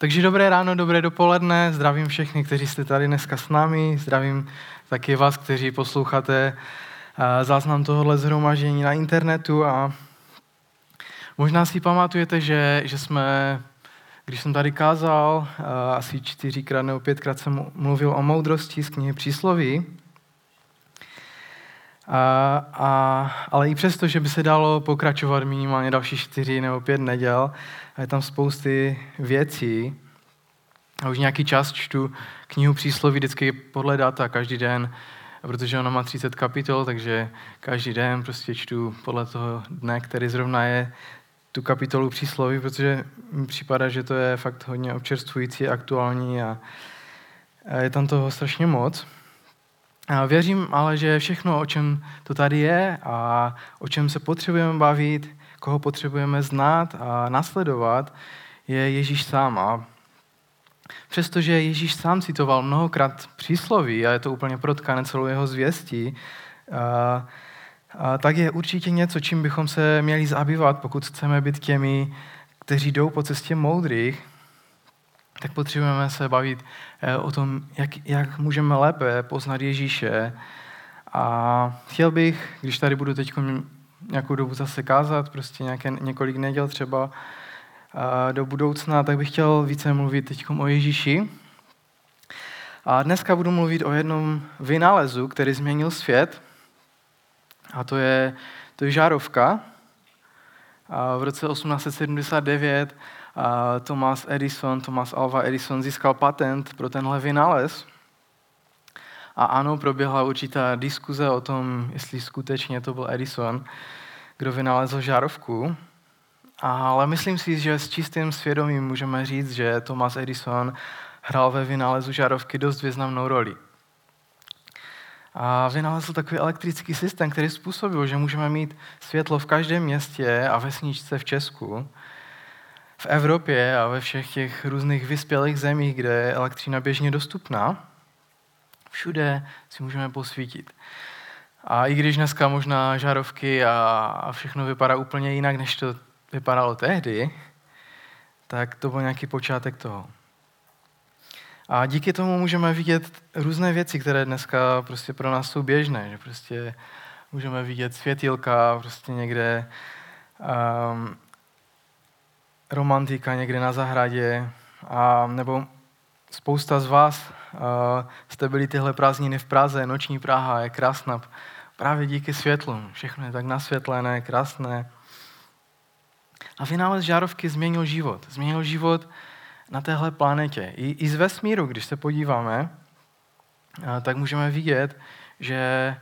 Takže dobré ráno, dobré dopoledne, zdravím všechny, kteří jste tady dneska s námi, zdravím taky vás, kteří posloucháte eh, záznam tohohle zhromaždění na internetu. A možná si pamatujete, že, že jsme, když jsem tady kázal, eh, asi čtyřikrát nebo pětkrát jsem mluvil o moudrosti z knihy Přísloví, a, a, ale i přesto, že by se dalo pokračovat minimálně další čtyři nebo pět neděl, a je tam spousty věcí. A už nějaký čas čtu knihu přísloví vždycky podle data, každý den, protože ona má 30 kapitol, takže každý den prostě čtu podle toho dne, který zrovna je tu kapitolu přísloví, protože mi připadá, že to je fakt hodně občerstvující, aktuální a je tam toho strašně moc. Věřím ale, že všechno, o čem to tady je a o čem se potřebujeme bavit, koho potřebujeme znát a nasledovat, je Ježíš sám. A přestože Ježíš sám citoval mnohokrát přísloví a je to úplně protkané celou jeho zvěstí, a, a tak je určitě něco, čím bychom se měli zabývat, pokud chceme být těmi, kteří jdou po cestě moudrých, tak potřebujeme se bavit eh, o tom, jak, jak můžeme lépe poznat Ježíše. A chtěl bych, když tady budu teď nějakou dobu zase kázat, prostě nějaké, několik neděl třeba do budoucna, tak bych chtěl více mluvit teď o Ježíši. A dneska budu mluvit o jednom vynálezu, který změnil svět. A to je, to je žárovka. A v roce 1879 Thomas Edison, Thomas Alva Edison získal patent pro tenhle vynález. A ano, proběhla určitá diskuze o tom, jestli skutečně to byl Edison, kdo vynalezl žárovku. Ale myslím si, že s čistým svědomím můžeme říct, že Thomas Edison hrál ve vynálezu žárovky dost významnou roli. A vynalezl takový elektrický systém, který způsobil, že můžeme mít světlo v každém městě a vesničce v Česku, v Evropě a ve všech těch různých vyspělých zemích, kde je elektřina běžně dostupná. Všude si můžeme posvítit. A i když dneska možná žárovky a, všechno vypadá úplně jinak, než to vypadalo tehdy, tak to byl nějaký počátek toho. A díky tomu můžeme vidět různé věci, které dneska prostě pro nás jsou běžné. Že prostě můžeme vidět světilka prostě někde, um, romantika někde na zahradě, a, nebo spousta z vás uh, jste byli tyhle prázdniny v Praze, noční Praha je krásná právě díky světlu. Všechno je tak nasvětlené, krásné. A vynález žárovky změnil život. Změnil život na téhle planetě. I, i z vesmíru, když se podíváme, uh, tak můžeme vidět, že,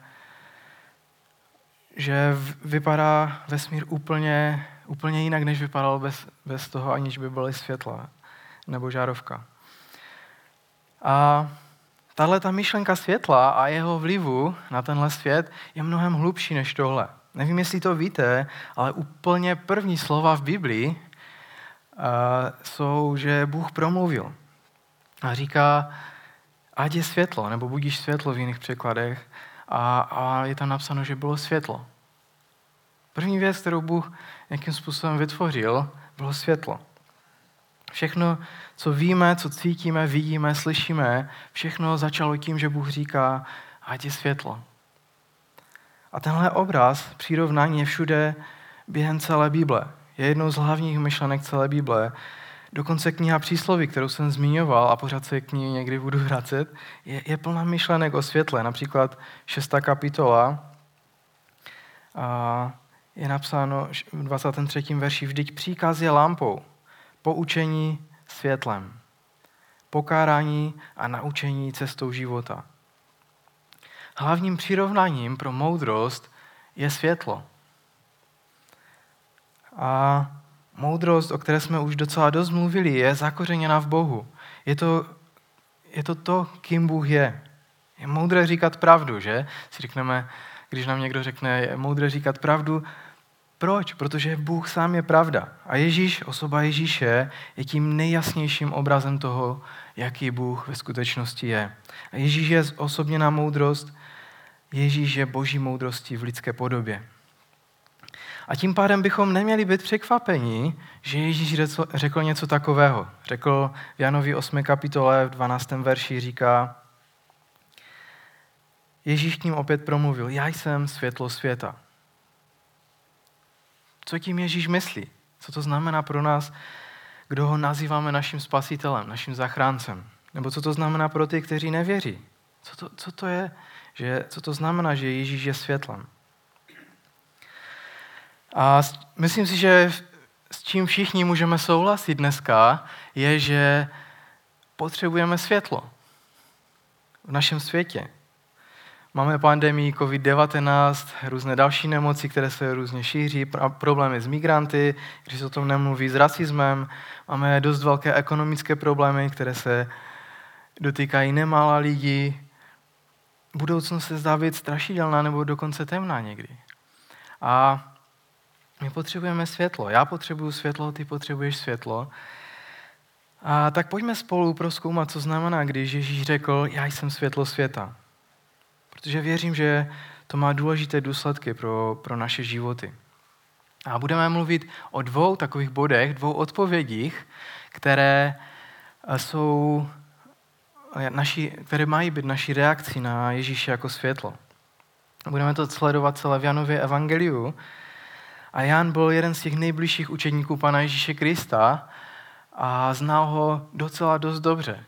že vypadá vesmír úplně, úplně jinak, než vypadal bez, bez toho, aniž by byly světla nebo žárovka. A tahle ta myšlenka světla a jeho vlivu na tenhle svět je mnohem hlubší než tohle. Nevím, jestli to víte, ale úplně první slova v Biblii uh, jsou, že Bůh promluvil. A říká, ať je světlo, nebo budíš světlo v jiných překladech. A, a je tam napsáno, že bylo světlo. První věc, kterou Bůh nějakým způsobem vytvořil, bylo světlo. Všechno, co víme, co cítíme, vidíme, slyšíme, všechno začalo tím, že Bůh říká, ať je světlo. A tenhle obraz, přirovnání je všude během celé Bible. Je jednou z hlavních myšlenek celé Bible. Dokonce kniha přísloví, kterou jsem zmiňoval a pořád se k ní někdy budu vracet, je, je plná myšlenek o světle. Například šestá kapitola a je napsáno v 23. verši, vždyť příkaz je lampou, poučení světlem, pokárání a naučení cestou života. Hlavním přirovnáním pro moudrost je světlo. A moudrost, o které jsme už docela dost mluvili, je zakořeněna v Bohu. Je to, je to to, kým Bůh je. Je moudré říkat pravdu, že? Si řekneme, když nám někdo řekne, je moudré říkat pravdu, proč? Protože Bůh sám je pravda. A Ježíš, osoba Ježíše, je tím nejjasnějším obrazem toho, jaký Bůh ve skutečnosti je. A Ježíš je osobně na moudrost, Ježíš je boží moudrosti v lidské podobě. A tím pádem bychom neměli být překvapeni, že Ježíš řekl něco takového. Řekl v Janovi 8. kapitole v 12. verši říká, Ježíš k ním opět promluvil, já jsem světlo světa. Co tím Ježíš myslí? Co to znamená pro nás, kdo ho nazýváme naším spasitelem, naším zachráncem? Nebo co to znamená pro ty, kteří nevěří? Co to, co to je? Že, co to znamená, že Ježíš je světlem? A myslím si, že s čím všichni můžeme souhlasit dneska, je, že potřebujeme světlo v našem světě. Máme pandemii COVID-19, různé další nemoci, které se různě šíří, problémy s migranty, když se o tom nemluví, s rasismem. Máme dost velké ekonomické problémy, které se dotýkají nemála lidí. Budoucnost se zdá být strašidelná nebo dokonce temná někdy. A my potřebujeme světlo. Já potřebuju světlo, ty potřebuješ světlo. A tak pojďme spolu proskoumat, co znamená, když Ježíš řekl, já jsem světlo světa. Protože věřím, že to má důležité důsledky pro, pro naše životy. A budeme mluvit o dvou takových bodech, dvou odpovědích, které jsou naši, které mají být naší reakcí na Ježíše jako světlo. Budeme to sledovat celé v Janově evangeliu. A Jan byl jeden z těch nejbližších učeníků Pana Ježíše Krista a znal ho docela dost dobře.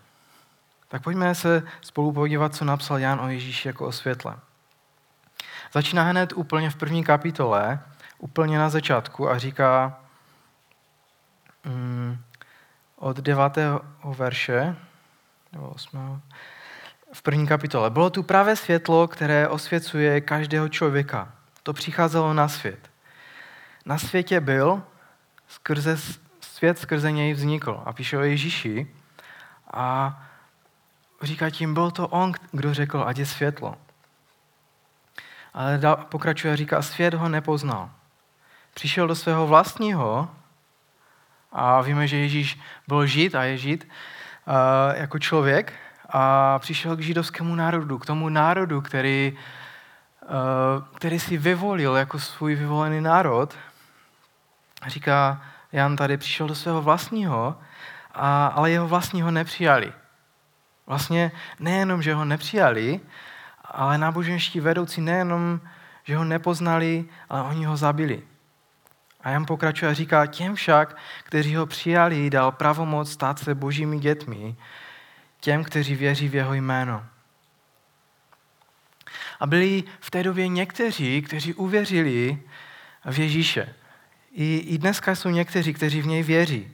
Tak pojďme se spolu podívat, co napsal Jan o Ježíši jako o světle. Začíná hned úplně v první kapitole, úplně na začátku a říká mm, od devátého verše, nebo osmého, v první kapitole. Bylo tu pravé světlo, které osvěcuje každého člověka. To přicházelo na svět. Na světě byl, skrze, svět skrze něj vznikl. A píše o Ježíši. A říká tím, byl to on, kdo řekl, ať je světlo. Ale pokračuje a říká, svět ho nepoznal. Přišel do svého vlastního a víme, že Ježíš byl žid a je žid uh, jako člověk a přišel k židovskému národu, k tomu národu, který, uh, který si vyvolil jako svůj vyvolený národ. Říká, Jan tady přišel do svého vlastního, a, ale jeho vlastního nepřijali. Vlastně nejenom, že ho nepřijali, ale náboženští vedoucí nejenom, že ho nepoznali, ale oni ho zabili. A Jan pokračuje a říká, těm však, kteří ho přijali, dal pravomoc stát se božími dětmi, těm, kteří věří v jeho jméno. A byli v té době někteří, kteří uvěřili v Ježíše. I, I dneska jsou někteří, kteří v něj věří.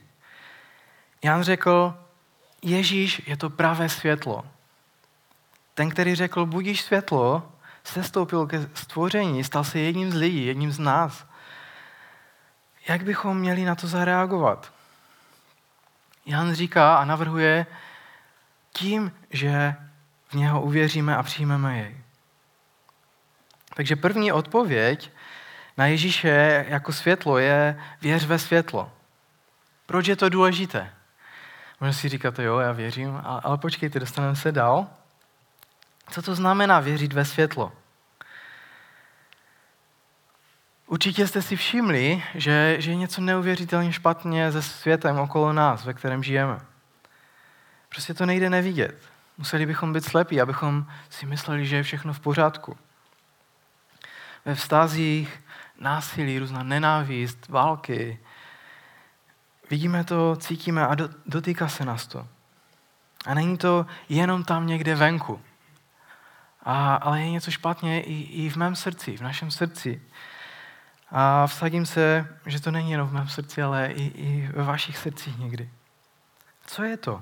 Jan řekl, Ježíš je to pravé světlo. Ten, který řekl, budíš světlo, sestoupil ke stvoření, stal se jedním z lidí, jedním z nás. Jak bychom měli na to zareagovat? Jan říká a navrhuje tím, že v něho uvěříme a přijmeme jej. Takže první odpověď na Ježíše jako světlo je věř ve světlo. Proč je to důležité? Možná si říkáte, jo, já věřím, ale počkejte, dostaneme se dál. Co to znamená věřit ve světlo? Určitě jste si všimli, že, že je něco neuvěřitelně špatně se světem okolo nás, ve kterém žijeme. Prostě to nejde nevidět. Museli bychom být slepí, abychom si mysleli, že je všechno v pořádku. Ve vztazích násilí, různá nenávist, války, Vidíme to, cítíme a dotýká se nás to. A není to jenom tam někde venku. A, ale je něco špatně i, i v mém srdci, v našem srdci. A vsadím se, že to není jenom v mém srdci, ale i, i ve vašich srdcích někdy. Co je to? Uh,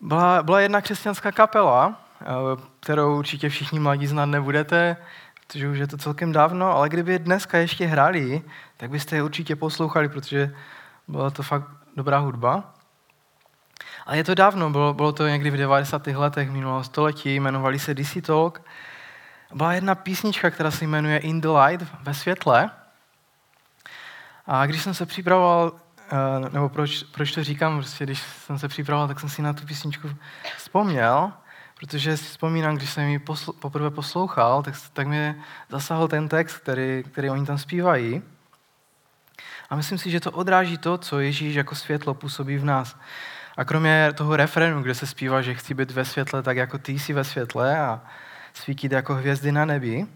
byla, byla jedna křesťanská kapela, kterou určitě všichni mladí znát nebudete, protože už je to celkem dávno, ale kdyby dneska ještě hráli, tak byste je určitě poslouchali, protože byla to fakt dobrá hudba. A je to dávno, bylo, bylo to někdy v 90. letech minulého století, jmenovali se DC Talk. Byla jedna písnička, která se jmenuje In the Light, ve světle. A když jsem se připravoval, eh, nebo proč, proč to říkám, prostě když jsem se připravoval, tak jsem si na tu písničku vzpomněl, Protože si vzpomínám, když jsem ji posl- poprvé poslouchal, tak, tak mě zasahl ten text, který, který oni tam zpívají. A myslím si, že to odráží to, co Ježíš jako světlo působí v nás. A kromě toho refrénu, kde se zpívá, že chci být ve světle tak, jako ty jsi ve světle a svítit jako hvězdy na nebi,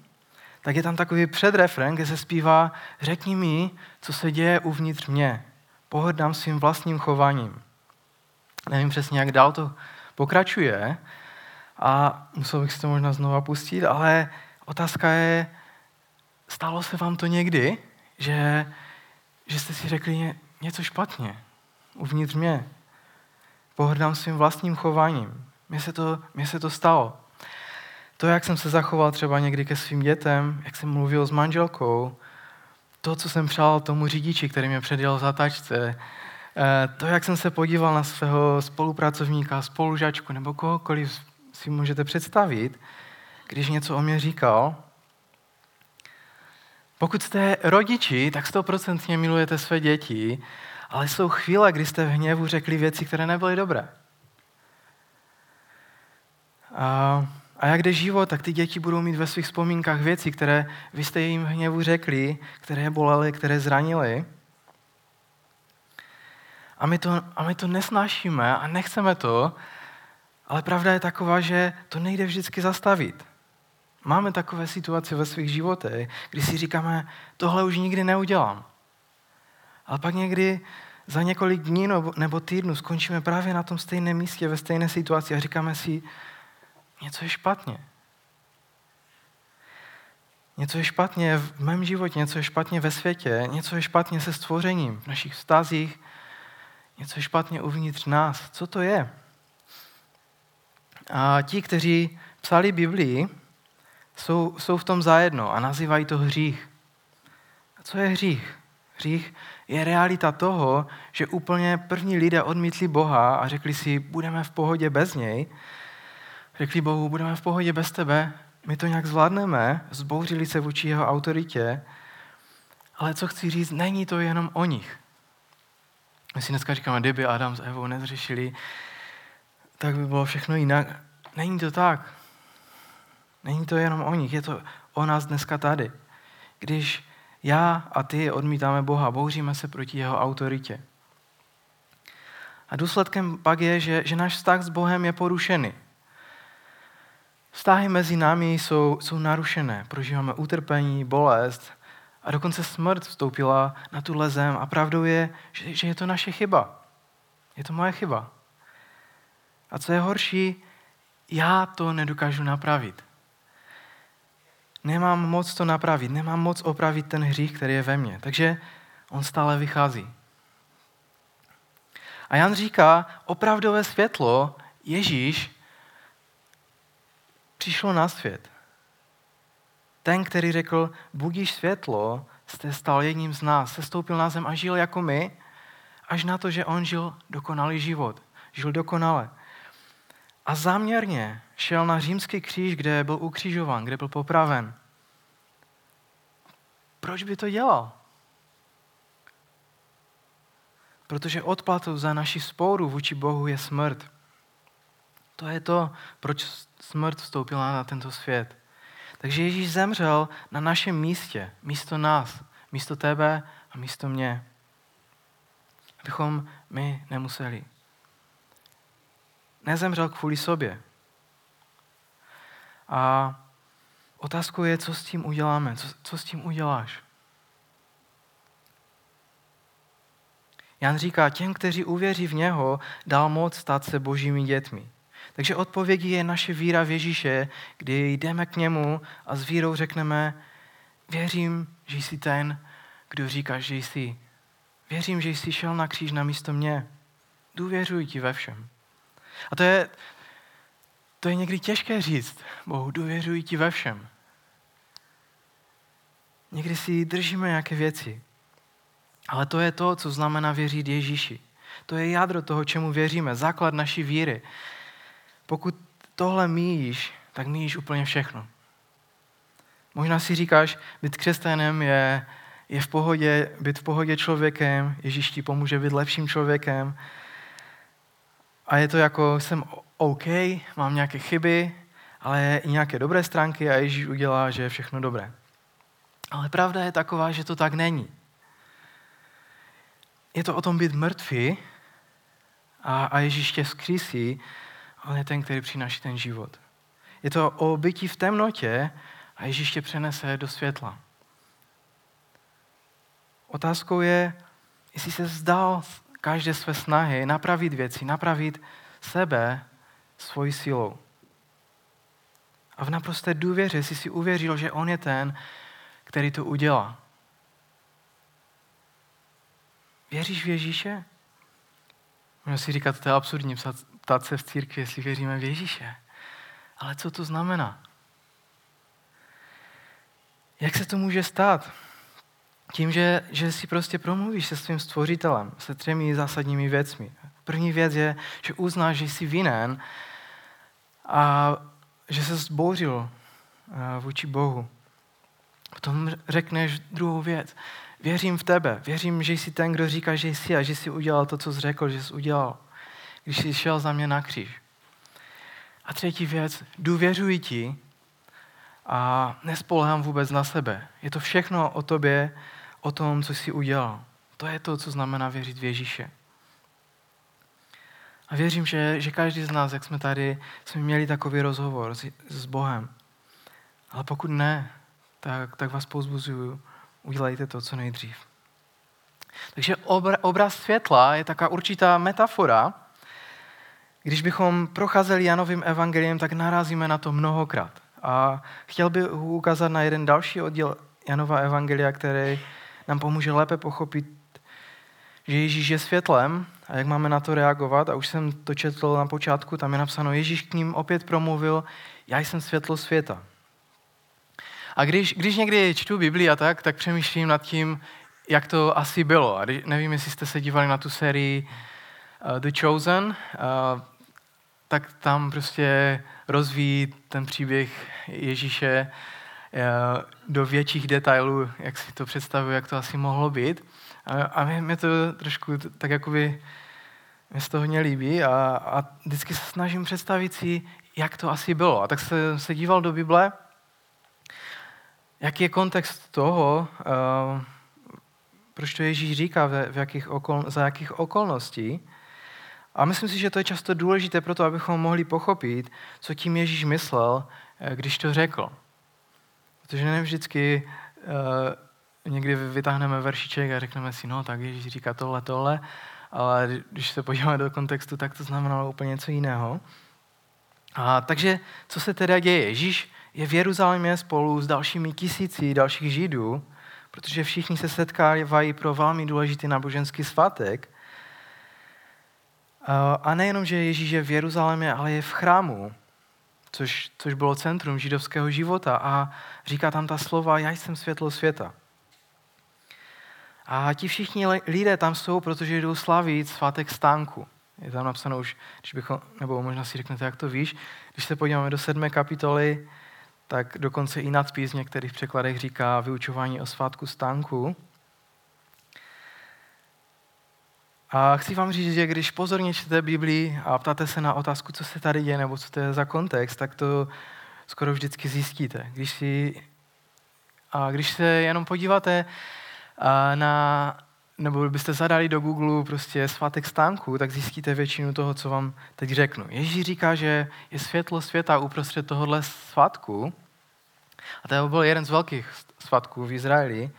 tak je tam takový předrefren, kde se zpívá řekni mi, co se děje uvnitř mě. Pohrdám svým vlastním chováním. Nevím přesně, jak dál to pokračuje a musel bych si to možná znova pustit, ale otázka je, stalo se vám to někdy, že, že jste si řekli něco špatně uvnitř mě. Pohrdám svým vlastním chováním. Mně se to, mně se to stalo. To, jak jsem se zachoval třeba někdy ke svým dětem, jak jsem mluvil s manželkou, to, co jsem přál tomu řidiči, který mě předjel za tačce, eh, to, jak jsem se podíval na svého spolupracovníka, spolužačku nebo kohokoliv si můžete představit, když něco o mě říkal. Pokud jste rodiči, tak stoprocentně milujete své děti, ale jsou chvíle, kdy jste v hněvu řekli věci, které nebyly dobré. A a jak jde život, tak ty děti budou mít ve svých vzpomínkách věci, které vy jste jim v hněvu řekli, které bolely, které zranili. A my, to, a my to nesnášíme a nechceme to, ale pravda je taková, že to nejde vždycky zastavit. Máme takové situace ve svých životech, kdy si říkáme, tohle už nikdy neudělám. Ale pak někdy za několik dní nebo týdnů skončíme právě na tom stejném místě, ve stejné situaci a říkáme si, něco je špatně. Něco je špatně v mém životě, něco je špatně ve světě, něco je špatně se stvořením, v našich vztazích, něco je špatně uvnitř nás. Co to je? A ti, kteří psali Biblii, jsou, jsou v tom zajedno a nazývají to hřích. A co je hřích? Hřích je realita toho, že úplně první lidé odmítli Boha a řekli si, budeme v pohodě bez něj Řekli Bohu, budeme v pohodě bez tebe, my to nějak zvládneme, zbouřili se vůči jeho autoritě, ale co chci říct, není to jenom o nich. My si dneska říkáme, kdyby Adam s Evou nezřešili, tak by bylo všechno jinak. Není to tak. Není to jenom o nich, je to o nás dneska tady. Když já a ty odmítáme Boha, bouříme se proti jeho autoritě. A důsledkem pak je, že, že náš vztah s Bohem je porušený. Vztahy mezi námi jsou, jsou narušené, prožíváme utrpení, bolest a dokonce smrt vstoupila na tu zem a pravdou je, že, že je to naše chyba. Je to moje chyba. A co je horší, já to nedokážu napravit. Nemám moc to napravit, nemám moc opravit ten hřích, který je ve mně. Takže on stále vychází. A Jan říká, opravdové světlo, Ježíš, přišlo na svět. Ten, který řekl, budíš světlo, jste stal jedním z nás, se stoupil na zem a žil jako my, až na to, že on žil dokonalý život. Žil dokonale. A záměrně šel na římský kříž, kde byl ukřižován, kde byl popraven. Proč by to dělal? Protože odplatou za naši sporu vůči Bohu je smrt. To je to, proč smrt vstoupila na tento svět. Takže Ježíš zemřel na našem místě, místo nás, místo tebe a místo mě. Abychom my nemuseli. Nezemřel kvůli sobě. A otázkou je, co s tím uděláme, co, co s tím uděláš. Jan říká, těm, kteří uvěří v něho, dal moc stát se božími dětmi. Takže odpovědí je naše víra v Ježíše, kdy jdeme k němu a s vírou řekneme, věřím, že jsi ten, kdo říká, že jsi. Věřím, že jsi šel na kříž na místo mě. Důvěřuji ti ve všem. A to je, to je někdy těžké říct. Bohu, důvěřuji ti ve všem. Někdy si držíme nějaké věci. Ale to je to, co znamená věřit Ježíši. To je jádro toho, čemu věříme, základ naší víry. Pokud tohle míjíš, tak míjíš úplně všechno. Možná si říkáš, být křesťanem je, je v pohodě, být v pohodě člověkem, Ježíš ti pomůže být lepším člověkem, a je to jako, jsem OK, mám nějaké chyby, ale i nějaké dobré stránky a Ježíš udělá, že je všechno dobré. Ale pravda je taková, že to tak není. Je to o tom být mrtvý a, a Ježíš tě vzkřísí, on je ten, který přináší ten život. Je to o bytí v temnotě a Ježíš tě přenese do světla. Otázkou je, jestli se zdal každé své snahy napravit věci, napravit sebe svojí silou. A v naprosté důvěře jsi si uvěřil, že on je ten, který to udělá. Věříš v Ježíše? Můžeme si říkat, to je absurdní ptát se v církvi, jestli věříme v Ježíše. Ale co to znamená? Jak se to může stát? Tím, že, že si prostě promluvíš se svým stvořitelem, se třemi zásadními věcmi. První věc je, že uznáš, že jsi vinen a že se zbouřil eh, vůči Bohu. Potom řekneš druhou věc. Věřím v tebe. Věřím, že jsi ten, kdo říká, že jsi a že jsi udělal to, co jsi řekl, že jsi udělal. Když jsi šel za mě na kříž. A třetí věc. Důvěřuji ti a nespolehám vůbec na sebe. Je to všechno o tobě, o tom, co jsi udělal. To je to, co znamená věřit v Ježíše. A věřím, že, že každý z nás, jak jsme tady, jsme měli takový rozhovor s, s Bohem. Ale pokud ne, tak, tak vás pozbuzuju, udělejte to co nejdřív. Takže obraz světla je taková určitá metafora. Když bychom procházeli Janovým evangeliem, tak narazíme na to mnohokrát. A chtěl bych ukázat na jeden další oddíl Janova evangelia, který nám pomůže lépe pochopit, že Ježíš je světlem a jak máme na to reagovat. A už jsem to četl na počátku, tam je napsáno, Ježíš k ním opět promluvil, já jsem světlo světa. A když, když někdy čtu Biblii a tak, tak přemýšlím nad tím, jak to asi bylo. A nevím, jestli jste se dívali na tu sérii uh, The Chosen, uh, tak tam prostě rozvíjí ten příběh Ježíše do větších detailů, jak si to představuji, jak to asi mohlo být. A, a mě, to trošku tak jakoby mě se to hodně líbí a, a vždycky se snažím představit si, jak to asi bylo. A tak se, se díval do Bible jaký je kontext toho, uh, proč to Ježíš říká, v jakých okol, za jakých okolností. A myslím si, že to je často důležité pro to, abychom mohli pochopit, co tím Ježíš myslel, eh, když to řekl. Protože ne vždycky uh, někdy vytáhneme veršiček a řekneme si, no tak Ježíš říká tohle, tohle, ale když se podíváme do kontextu, tak to znamenalo úplně něco jiného. A, takže co se teda děje? Ježíš je v Jeruzalémě spolu s dalšími tisíci dalších židů, protože všichni se setkávají pro velmi důležitý náboženský svátek. A nejenom, že Ježíš je v Jeruzalémě, ale je v chrámu, což, což bylo centrum židovského života a říká tam ta slova, já jsem světlo světa. A ti všichni lidé tam jsou, protože jdou slavit svátek stánku. Je tam napsáno už, když bychom, nebo možná si řeknete, jak to víš, když se podíváme do sedmé kapitoly, tak dokonce i nadpis v některých překladech říká vyučování o svátku stánku. A chci vám říct, že když pozorně čtete Biblii a ptáte se na otázku, co se tady děje, nebo co to je za kontext, tak to skoro vždycky zjistíte. Když, si, a když se jenom podíváte na, nebo byste zadali do Google prostě svátek stánku, tak zjistíte většinu toho, co vám teď řeknu. Ježíš říká, že je světlo světa uprostřed tohohle svátku. A to byl jeden z velkých svátků v Izraeli.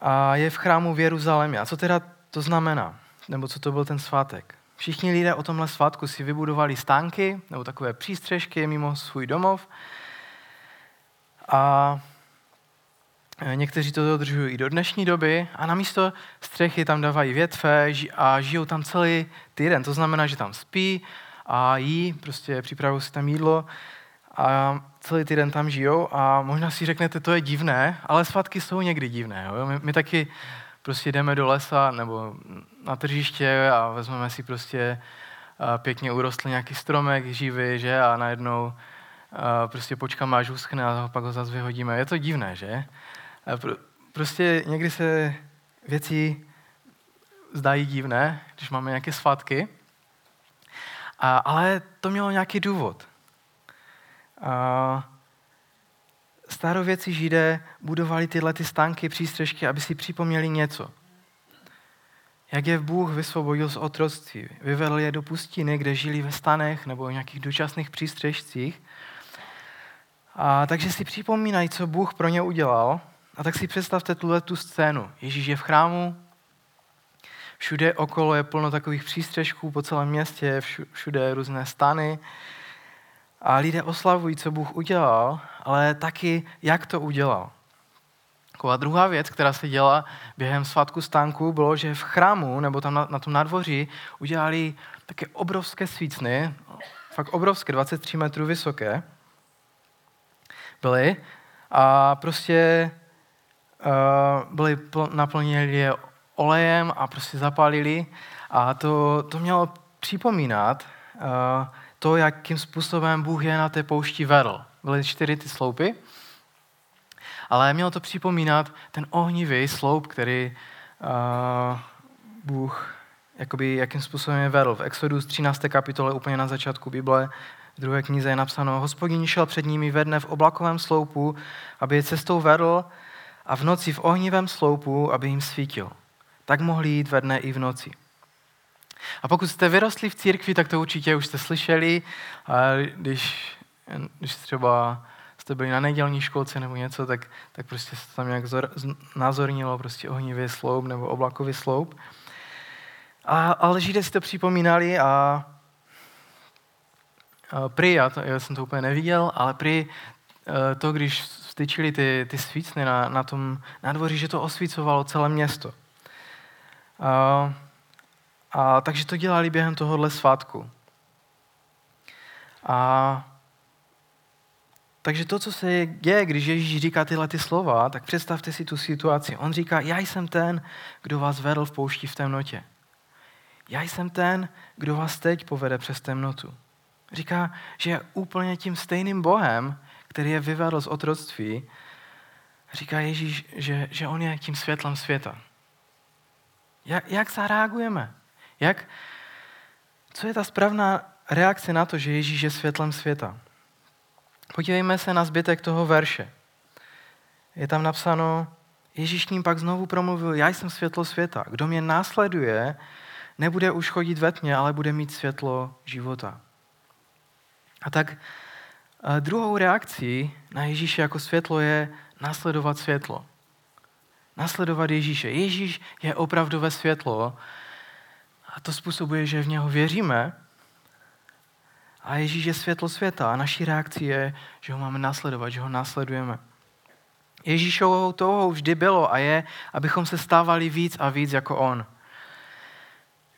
A je v chrámu v Jeruzalémě. A co teda to znamená? Nebo co to byl ten svátek? Všichni lidé o tomhle svátku si vybudovali stánky nebo takové přístřežky mimo svůj domov. A Někteří to dodržují i do dnešní doby a na místo střechy tam dávají větve a žijou tam celý týden. To znamená, že tam spí a jí, prostě připravují si tam jídlo a celý týden tam žijou a možná si řeknete, to je divné, ale svatky jsou někdy divné. Jo? My, my taky prostě jdeme do lesa nebo na tržiště a vezmeme si prostě pěkně urostl nějaký stromek živý, že? A najednou prostě počkáme, až uschne a pak ho zase vyhodíme. Je to divné, že? Prostě někdy se věci zdají divné, když máme nějaké svatky. A, ale to mělo nějaký důvod. Starověcí židé budovali tyhle ty stánky, přístřežky, aby si připomněli něco. Jak je Bůh vysvobodil z otroctví. Vyvedl je do pustiny, kde žili ve stanech nebo v nějakých dočasných přístřežcích. A takže si připomínají, co Bůh pro ně udělal. A tak si představte tuhle tu scénu. Ježíš je v chrámu, všude okolo je plno takových přístřežků po celém městě, všude různé stany. A lidé oslavují, co Bůh udělal, ale taky, jak to udělal. A druhá věc, která se děla během svatku stánku, bylo, že v chrámu nebo tam na, na tom nadvoří udělali také obrovské svícny, fakt obrovské, 23 metrů vysoké byly a prostě uh, byly pl, je olejem a prostě zapálili a to, to mělo připomínat uh, to, jakým způsobem Bůh je na té poušti vedl. Byly čtyři ty sloupy, ale mělo to připomínat ten ohnivý sloup, který uh, Bůh jakoby, jakým způsobem je vedl. V Exodus 13. kapitole úplně na začátku Bible v druhé knize je napsáno, hospodin šel před nimi ve dne v oblakovém sloupu, aby je cestou vedl a v noci v ohnivém sloupu, aby jim svítil. Tak mohli jít ve dne i v noci. A pokud jste vyrostli v církvi, tak to určitě už jste slyšeli. Když, když třeba jste byli na nedělní školce nebo něco, tak, tak prostě se tam nějak zor, názornilo prostě ohnivý sloup nebo oblakový sloup. A, ale Židé si to připomínali a, a prý, já, to, já jsem to úplně neviděl, ale prý e, to, když styčili ty, ty svícny na, na tom nádvoří, že to osvícovalo celé město. A, a, takže to dělali během tohohle svátku. A, takže to, co se děje, když Ježíš říká tyhle ty slova, tak představte si tu situaci. On říká, já jsem ten, kdo vás vedl v poušti v temnotě. Já jsem ten, kdo vás teď povede přes temnotu. Říká, že je úplně tím stejným Bohem, který je vyvedl z otroctví. Říká Ježíš, že, že on je tím světlem světa. Jak, jak zareagujeme? Jak, co je ta správná reakce na to, že Ježíš je světlem světa? Podívejme se na zbytek toho verše. Je tam napsáno, Ježíš ním pak znovu promluvil, já jsem světlo světa. Kdo mě následuje, nebude už chodit ve tmě, ale bude mít světlo života. A tak eh, druhou reakcí na Ježíše jako světlo je následovat světlo. Následovat Ježíše. Ježíš je opravdové světlo a to způsobuje, že v něho věříme a Ježíš je světlo světa a naší reakcí je, že ho máme následovat, že ho následujeme. Ježíšovou touhou vždy bylo a je, abychom se stávali víc a víc jako on.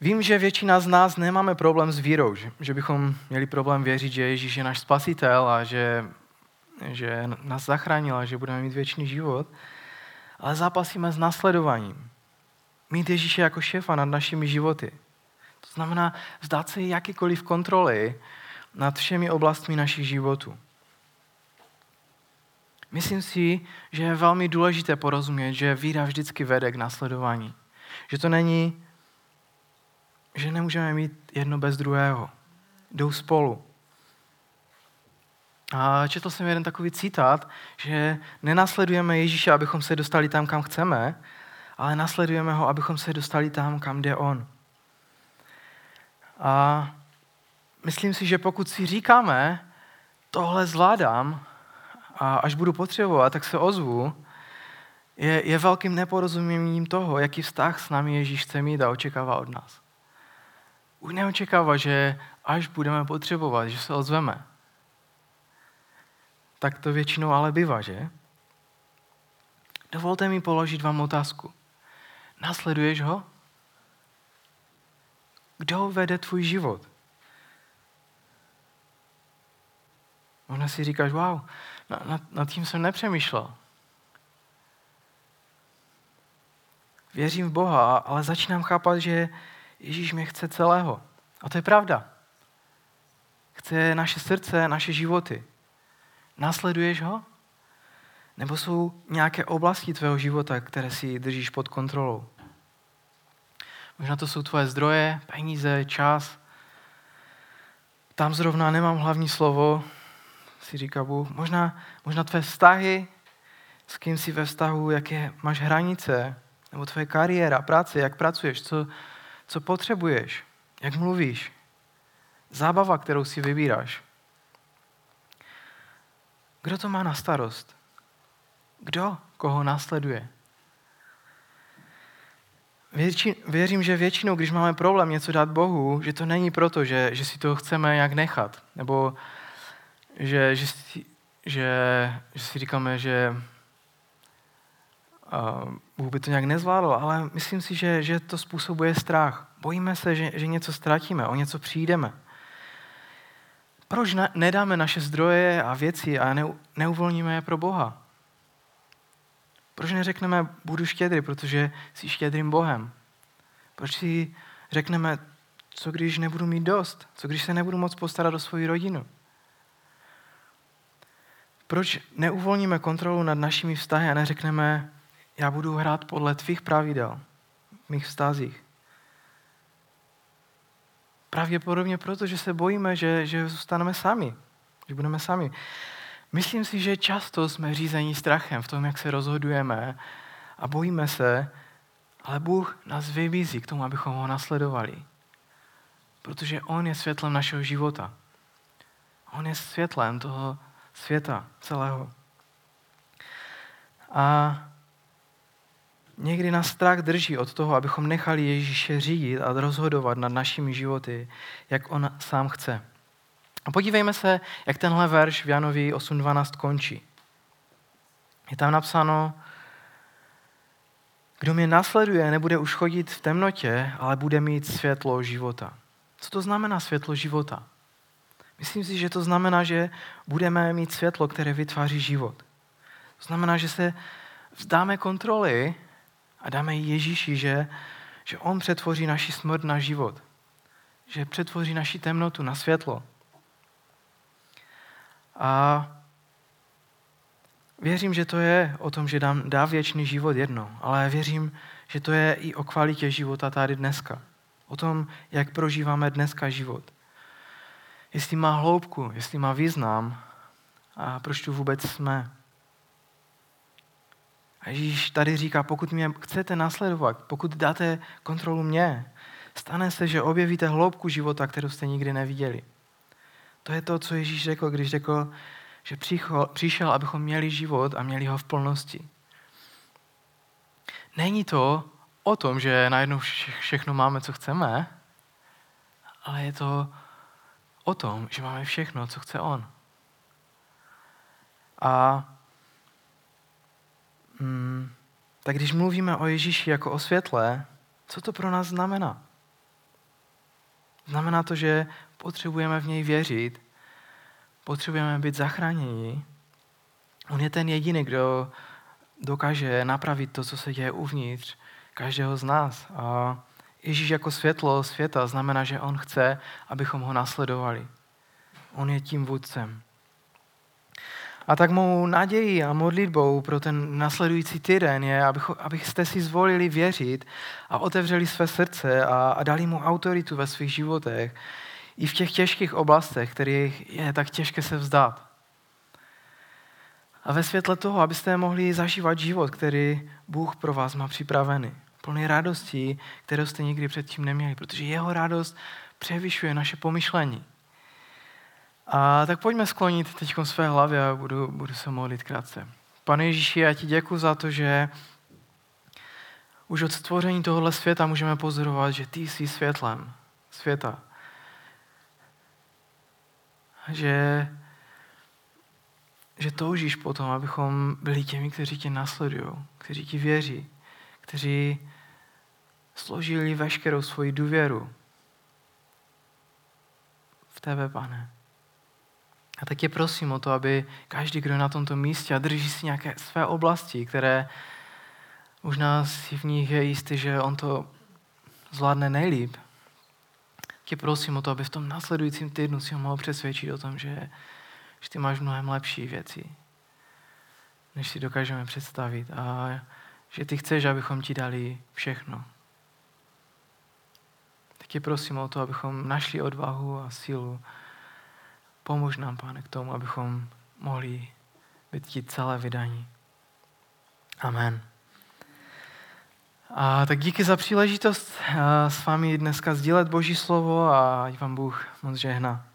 Vím, že většina z nás nemáme problém s vírou, že, že bychom měli problém věřit, že Ježíš je náš spasitel a že, že nás zachránil a že budeme mít věčný život, ale zápasíme s následováním. Mít Ježíše jako šéfa nad našimi životy. To znamená vzdát se jakýkoliv kontroly nad všemi oblastmi našich životů. Myslím si, že je velmi důležité porozumět, že víra vždycky vede k následování. Že to není, že nemůžeme mít jedno bez druhého. Jdou spolu. A četl jsem jeden takový citát, že nenásledujeme Ježíše, abychom se dostali tam, kam chceme, ale nasledujeme ho, abychom se dostali tam, kam jde on. A myslím si, že pokud si říkáme, tohle zvládám a až budu potřebovat, tak se ozvu, je, je velkým neporozuměním toho, jaký vztah s námi Ježíš chce mít a očekává od nás. Už neočekává, že až budeme potřebovat, že se ozveme. Tak to většinou ale bývá, že? Dovolte mi položit vám otázku. Nasleduješ ho? Kdo vede tvůj život? Možná si říkáš, wow, nad, nad tím jsem nepřemýšlel. Věřím v Boha, ale začínám chápat, že Ježíš mě chce celého. A to je pravda. Chce naše srdce, naše životy. Následuješ ho? Nebo jsou nějaké oblasti tvého života, které si držíš pod kontrolou? Možná to jsou tvoje zdroje, peníze, čas, tam zrovna nemám hlavní slovo, si říká Bůh. Možná, možná tvé vztahy, s kým jsi ve vztahu, jaké máš hranice, nebo tvoje kariéra, práce, jak pracuješ, co, co potřebuješ, jak mluvíš, zábava, kterou si vybíráš. Kdo to má na starost? Kdo koho následuje? Věřím, že většinou, když máme problém něco dát Bohu, že to není proto, že, že si to chceme jak nechat, nebo že, že, že, že si říkáme, že uh, Bůh by to nějak nezvládl, ale myslím si, že, že to způsobuje strach. Bojíme se, že, že něco ztratíme, o něco přijdeme. Proč ne, nedáme naše zdroje a věci a ne, neuvolníme je pro Boha? Proč neřekneme, budu štědrý, protože jsi štědrým Bohem? Proč si řekneme, co když nebudu mít dost? Co když se nebudu moc postarat o svoji rodinu? Proč neuvolníme kontrolu nad našimi vztahy a neřekneme, já budu hrát podle tvých pravidel v mých vztazích? Pravděpodobně proto, že se bojíme, že, že zůstaneme sami, že budeme sami. Myslím si, že často jsme řízení strachem v tom, jak se rozhodujeme a bojíme se, ale Bůh nás vybízí k tomu, abychom ho nasledovali. Protože On je světlem našeho života. On je světlem toho světa celého. A někdy nás strach drží od toho, abychom nechali Ježíše řídit a rozhodovat nad našimi životy, jak On sám chce. A podívejme se, jak tenhle verš v Janovi 8.12 končí. Je tam napsáno, kdo mě nasleduje, nebude už chodit v temnotě, ale bude mít světlo života. Co to znamená světlo života? Myslím si, že to znamená, že budeme mít světlo, které vytváří život. To znamená, že se vzdáme kontroly a dáme Ježíši, že, že On přetvoří naši smrt na život. Že přetvoří naši temnotu na světlo. A věřím, že to je o tom, že dám, dá věčný život jedno, ale věřím, že to je i o kvalitě života tady dneska. O tom, jak prožíváme dneska život. Jestli má hloubku, jestli má význam a proč tu vůbec jsme. A Ježíš tady říká, pokud mě chcete nasledovat, pokud dáte kontrolu mě, stane se, že objevíte hloubku života, kterou jste nikdy neviděli. To je to, co Ježíš řekl, když řekl, že přišel, abychom měli život a měli ho v plnosti. Není to o tom, že najednou všechno máme, co chceme, ale je to o tom, že máme všechno, co chce On. A mm, tak když mluvíme o Ježíši jako o světle, co to pro nás znamená? Znamená to, že potřebujeme v něj věřit, potřebujeme být zachráněni. On je ten jediný, kdo dokáže napravit to, co se děje uvnitř každého z nás. A Ježíš jako světlo světa znamená, že on chce, abychom ho nasledovali. On je tím vůdcem. A tak mou naději a modlitbou pro ten nasledující týden je, abych, abyste si zvolili věřit a otevřeli své srdce a, a dali mu autoritu ve svých životech, i v těch těžkých oblastech, kterých je tak těžké se vzdát. A ve světle toho, abyste mohli zažívat život, který Bůh pro vás má připravený. Plný radosti, kterou jste nikdy předtím neměli, protože jeho radost převyšuje naše pomyšlení. A tak pojďme sklonit teď své hlavy a budu, budu se modlit krátce. Pane Ježíši, já ti děkuji za to, že už od stvoření tohohle světa můžeme pozorovat, že ty jsi světlem světa že, že toužíš potom, abychom byli těmi, kteří tě nasledují, kteří ti věří, kteří složili veškerou svoji důvěru v tebe, pane. A tak je prosím o to, aby každý, kdo na tomto místě a drží si nějaké své oblasti, které možná si v nich je jistý, že on to zvládne nejlíp, tě prosím o to, aby v tom následujícím týdnu si ho mohl přesvědčit o tom, že, že ty máš mnohem lepší věci, než si dokážeme představit a že ty chceš, abychom ti dali všechno. Tak tě prosím o to, abychom našli odvahu a sílu Pomož nám, pane, k tomu, abychom mohli být ti celé vydaní. Amen. A tak díky za příležitost s vámi dneska sdílet Boží slovo a ať vám Bůh moc žehná.